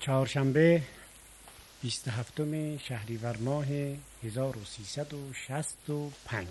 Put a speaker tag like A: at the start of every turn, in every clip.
A: چهارشنبه 27 شهریور ماه 1365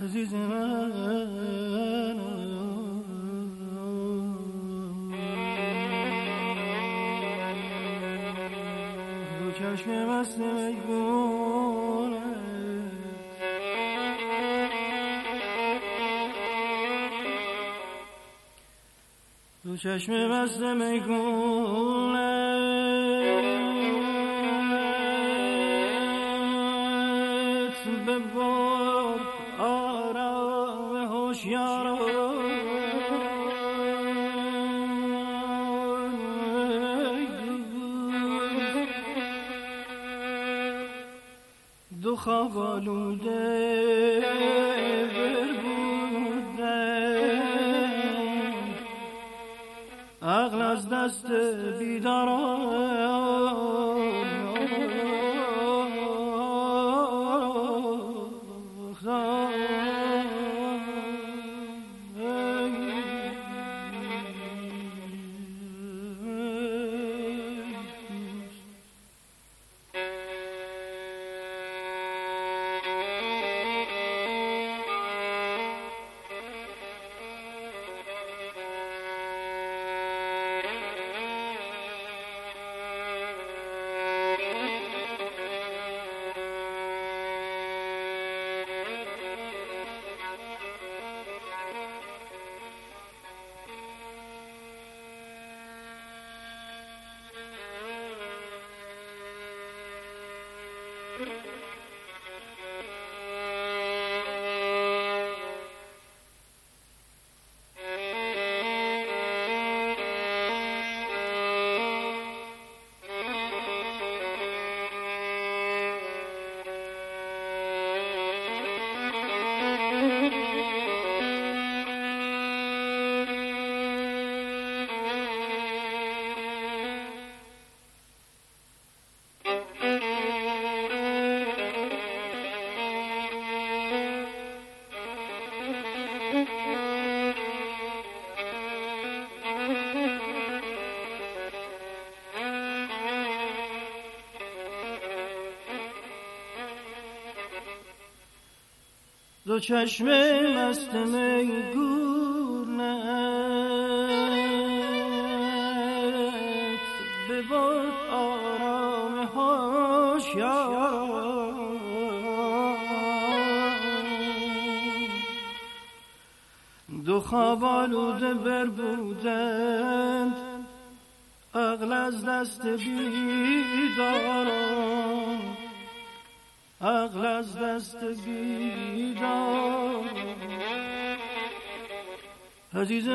B: رو چشم مست میگونه رو چشم مست میگونه خواب آلوده عقل از دست بیداران دو چشم مست میگونت عزیز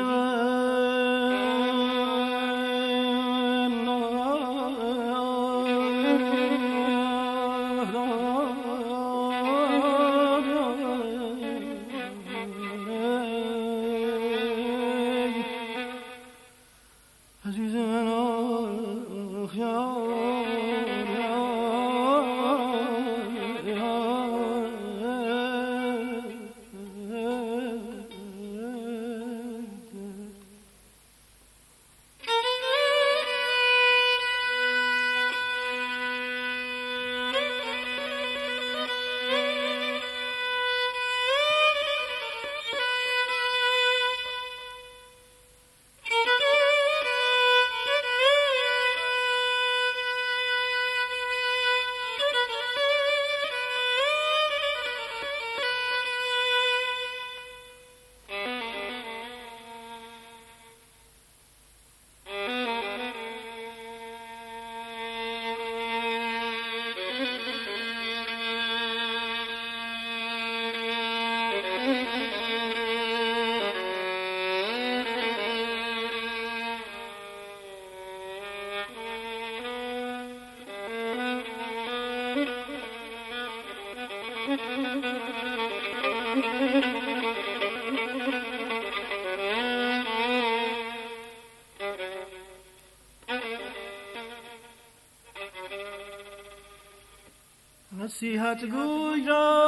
B: نصیحت گوی را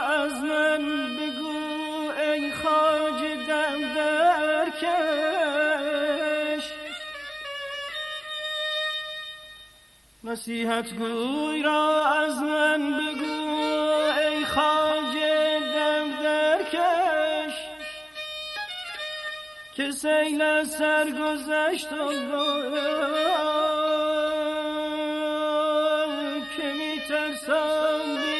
B: از من بگو ای خاج دم در کش نصیحت گوی را از من بگو ای خاج دم در کش که سیل سرگذشت و biter sandım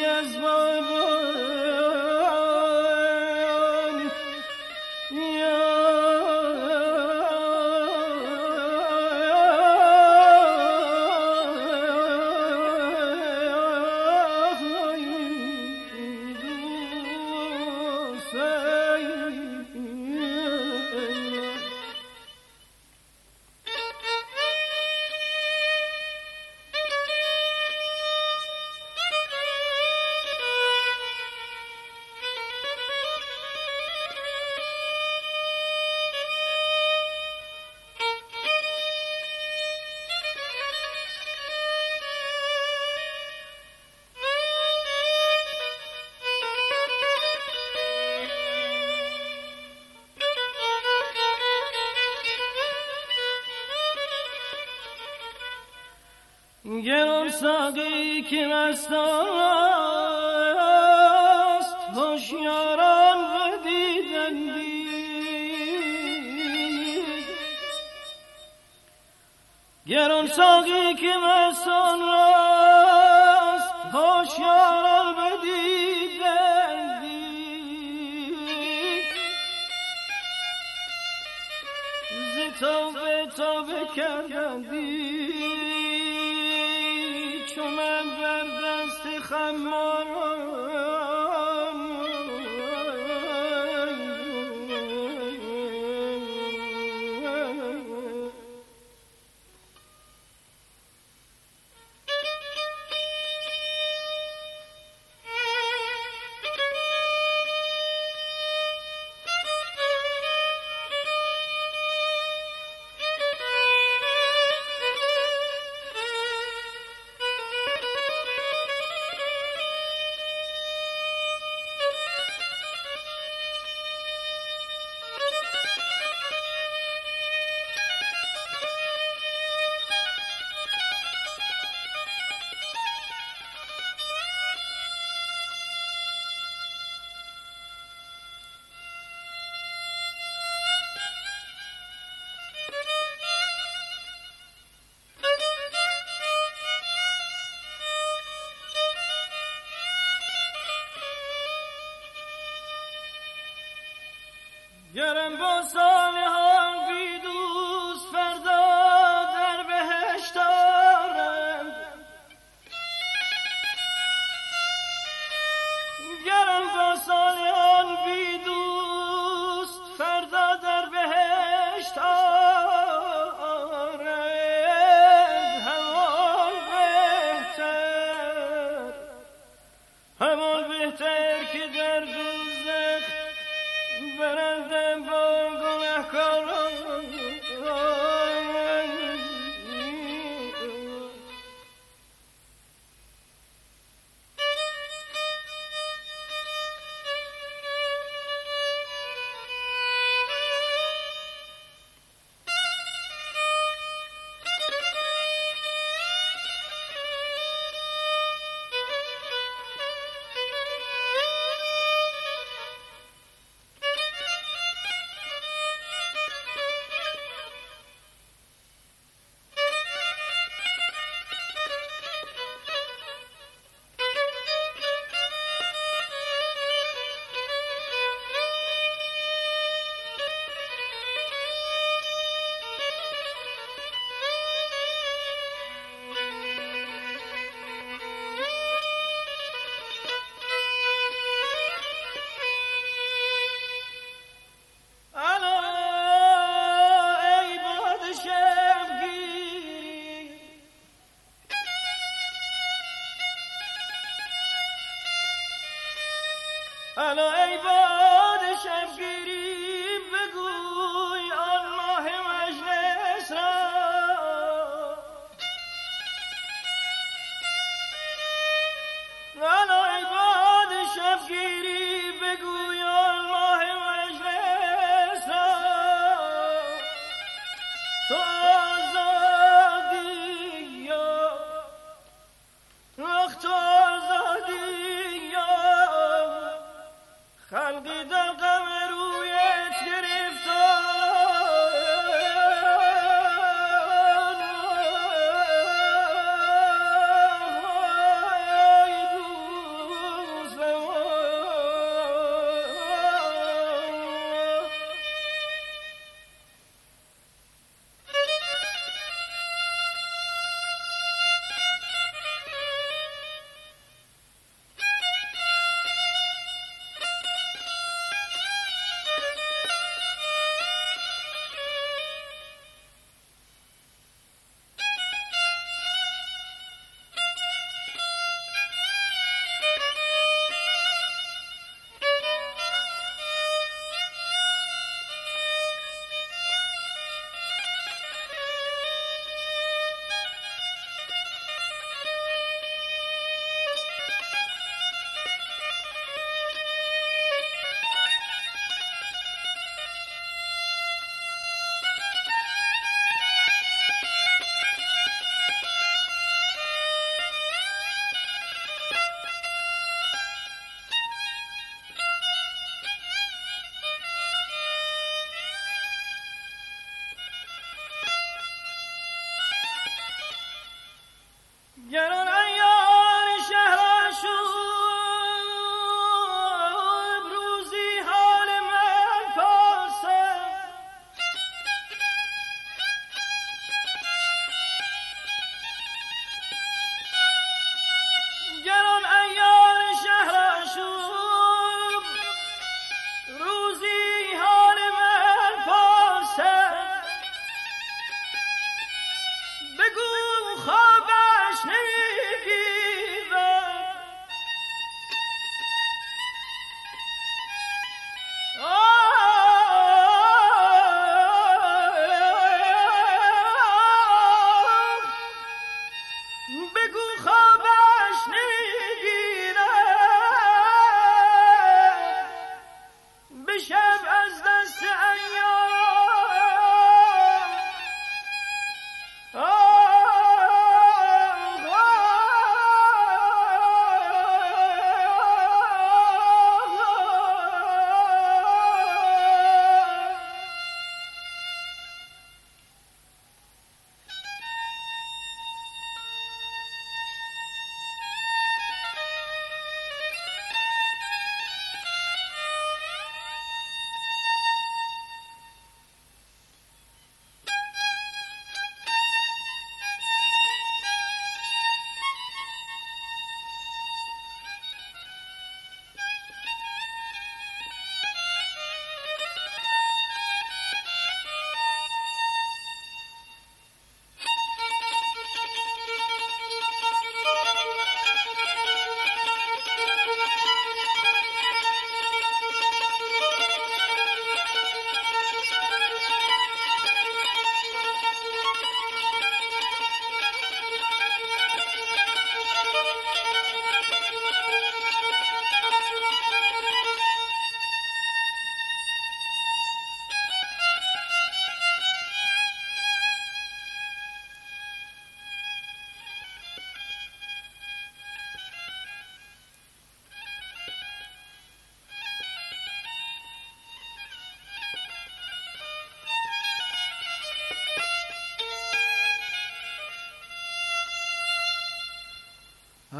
B: گران ساقی که مست است هوشیاران بدیدندی گران ساقی که مست است هوشیاران بدیدندی ز توبه توبه کردندی گرم با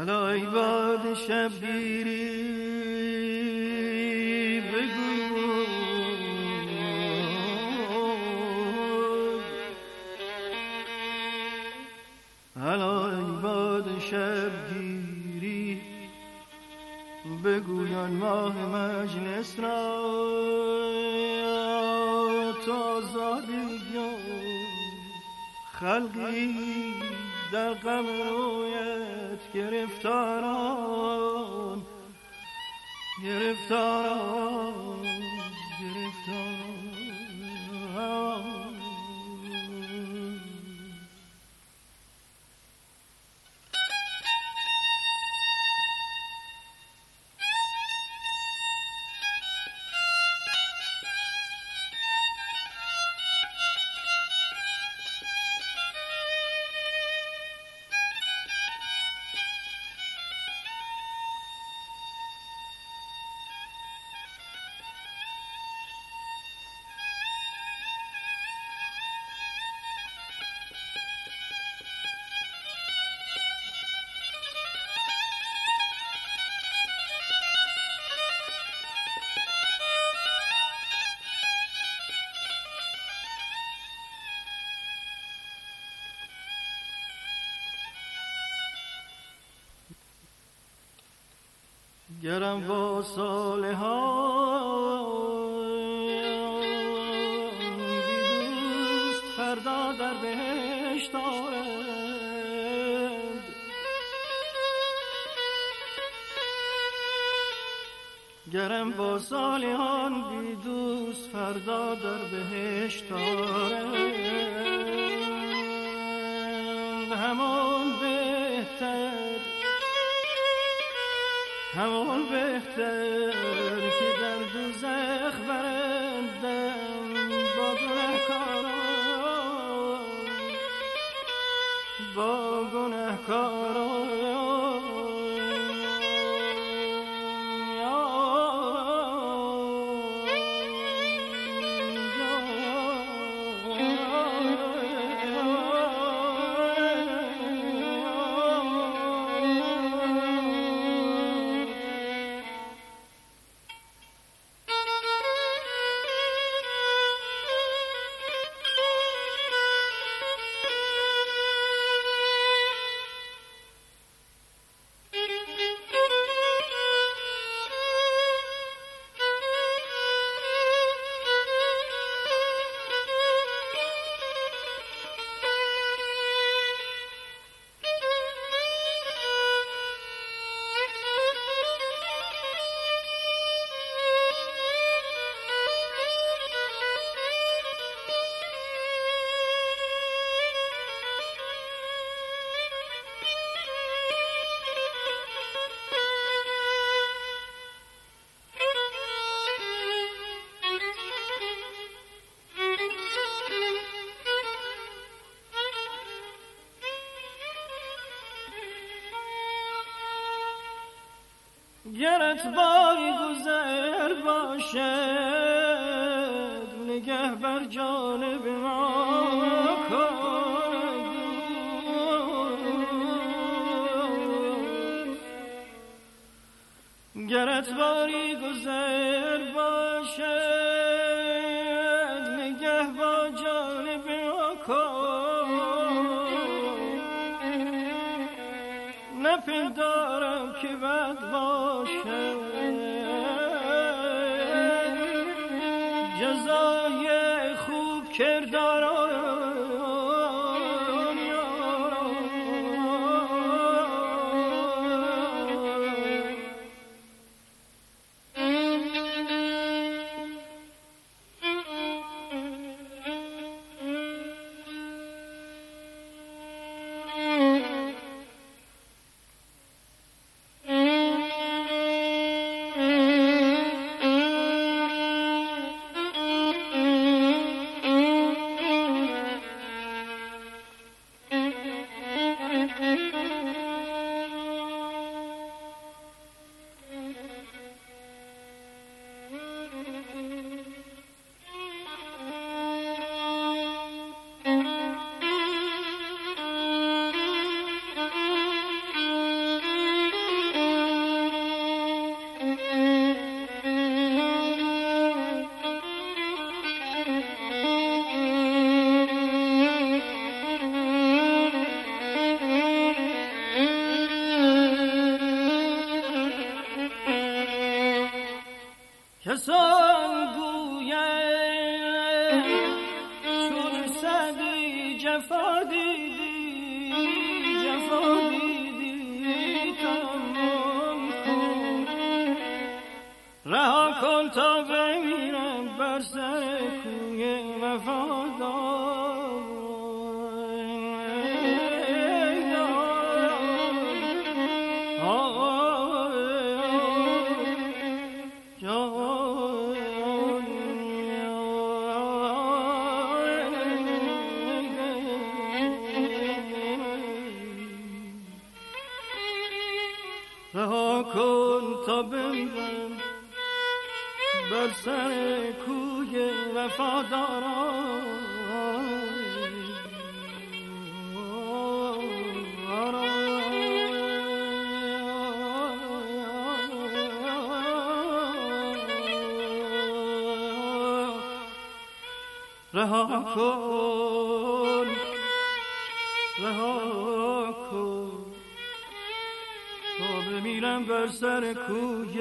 B: ای باد شبگیری بگو ای باد شبگیری بگویان ماه مجلس را. تا زادی خلقی در غم رویت گرفتاران گرفتاران. بهشت آرد گرم با صالحان بی دوست فردا در بهشت آرد همان بهتر همون بهتر. باری گذر باشد نگه بر جانب ما کن. گرت باری رها کن. رها کن. تا بمیرم بر سر کوی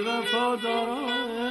B: وفاداران.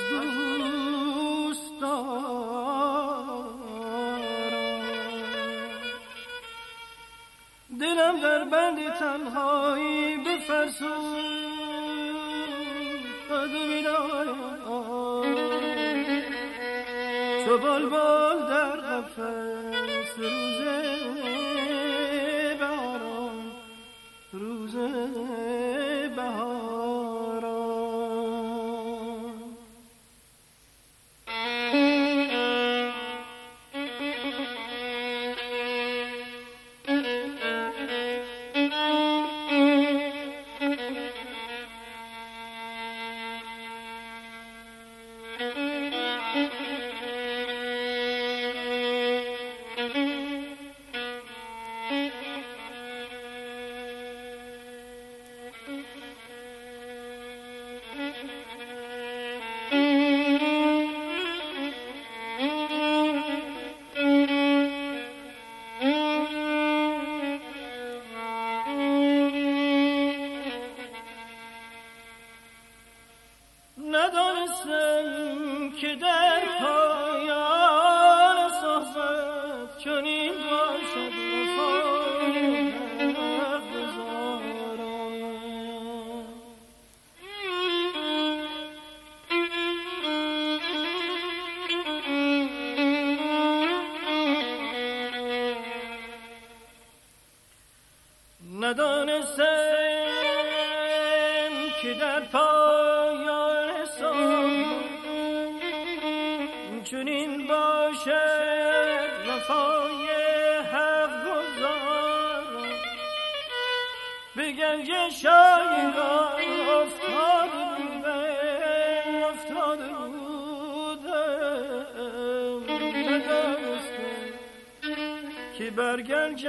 B: از دوستان. دلم در بند تنهایی بفرسون چو بلبل در قفس روزه بهاران روزه که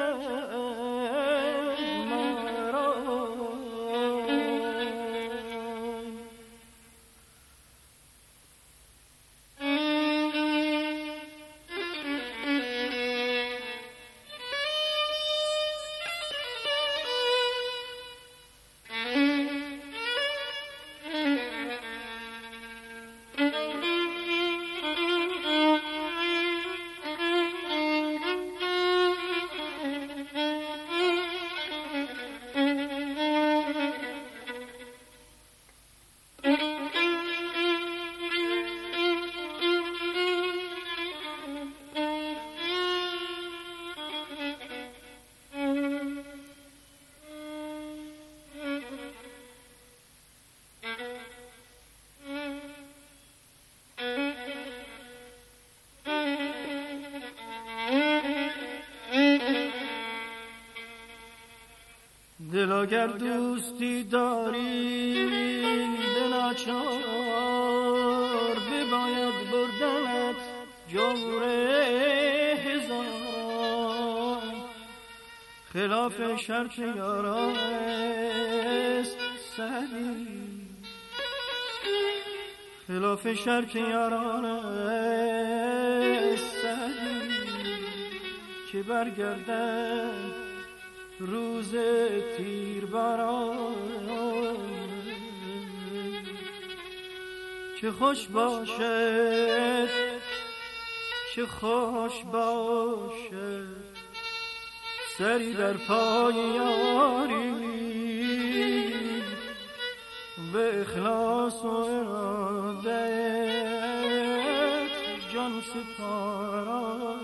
B: اگر دوستی داری به ناچار بباید بردنت جور هزاران خلاف شرط یاران است سهلی خلاف شرط یاران است سهلی که برگردن روز تیر چه خوش باشد چه خوش باشد. سری در پای یاری به اخلاص و اراده جان سپاران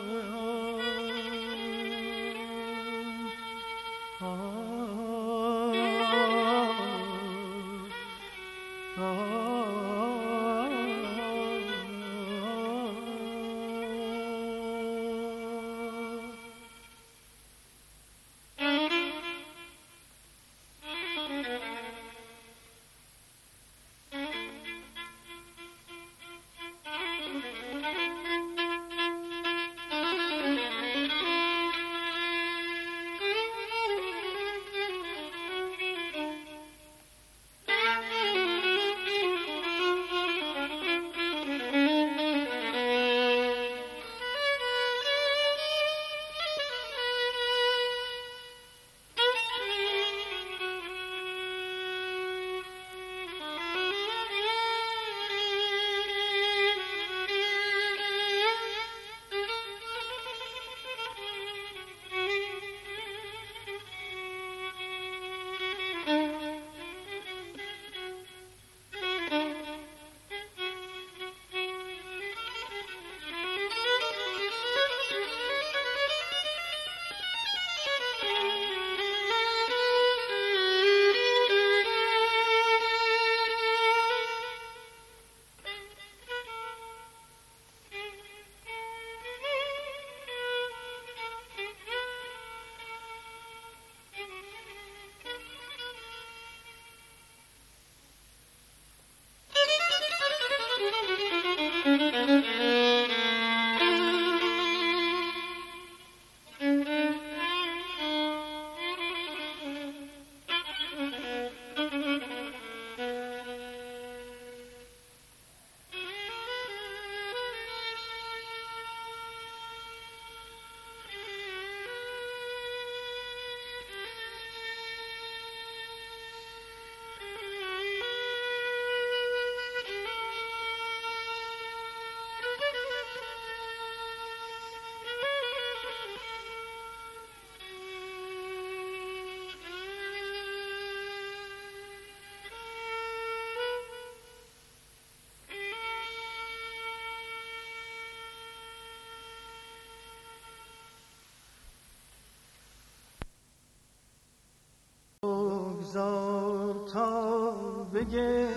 B: بگذار تا بگه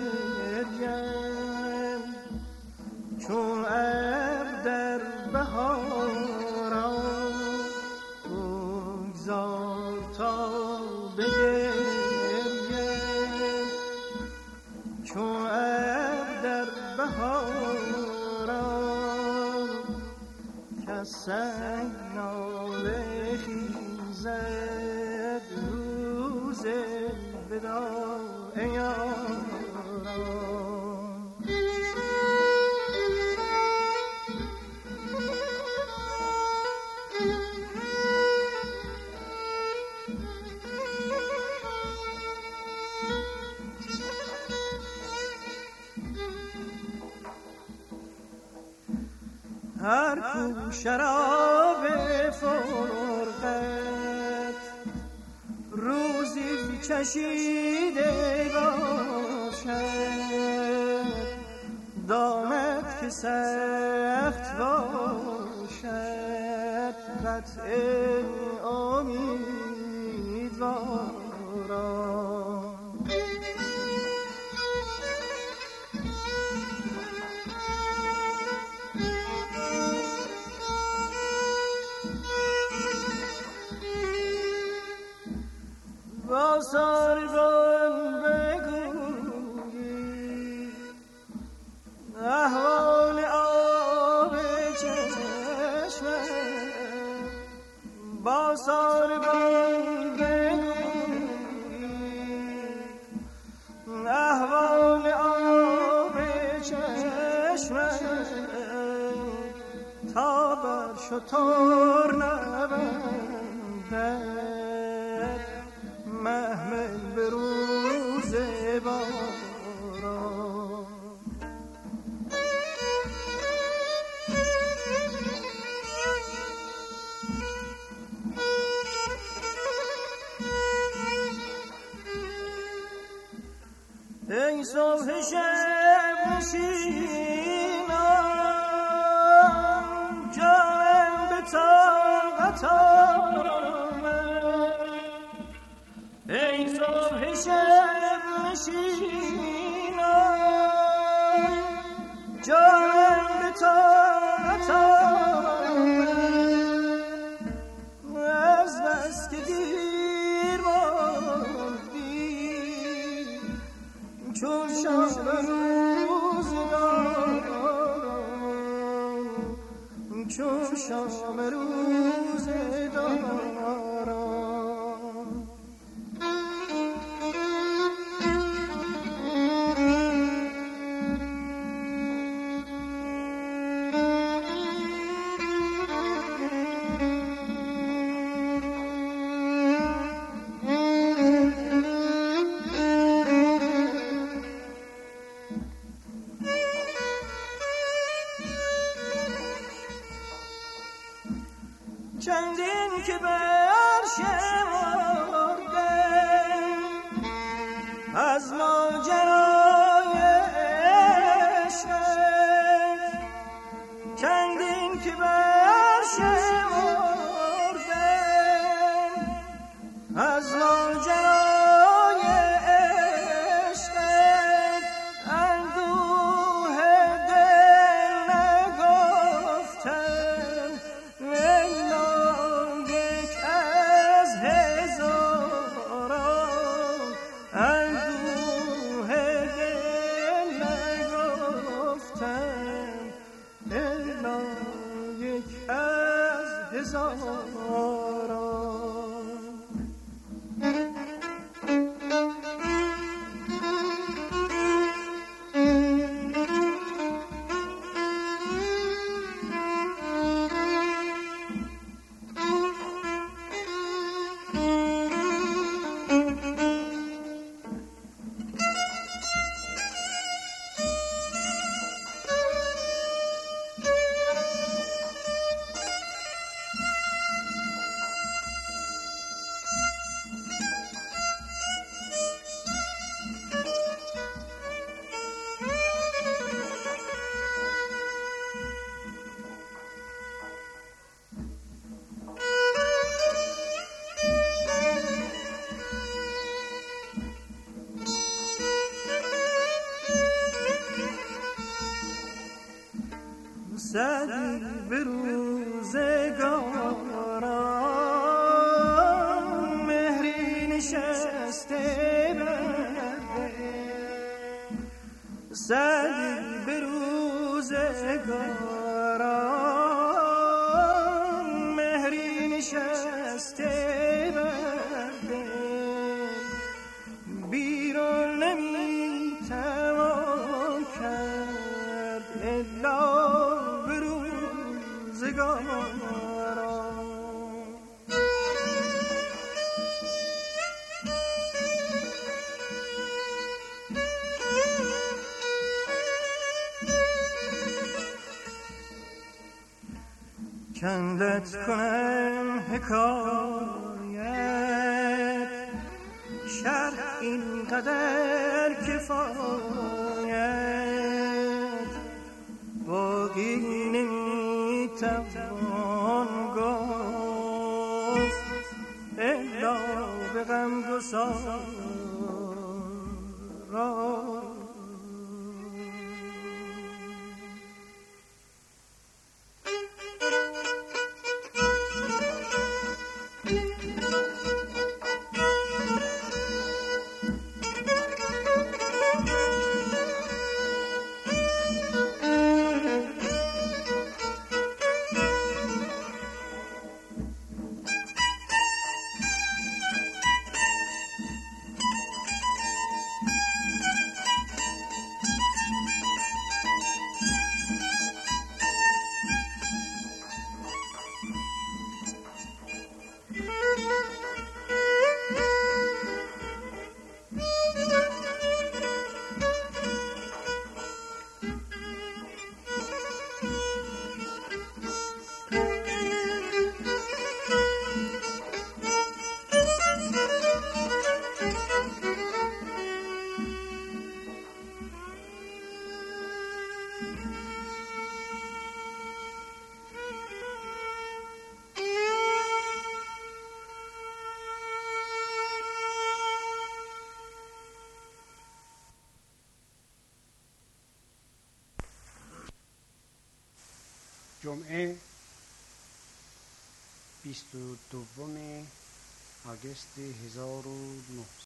B: هر کو شراب فرو کشیده باشد. دامت که سخت باشد. قطع کندت کنم حکایت؟ شرح این قدر کفایت؟ باقی نمی‌توان گفت الا به غم
A: جمعه 22 آگست 1900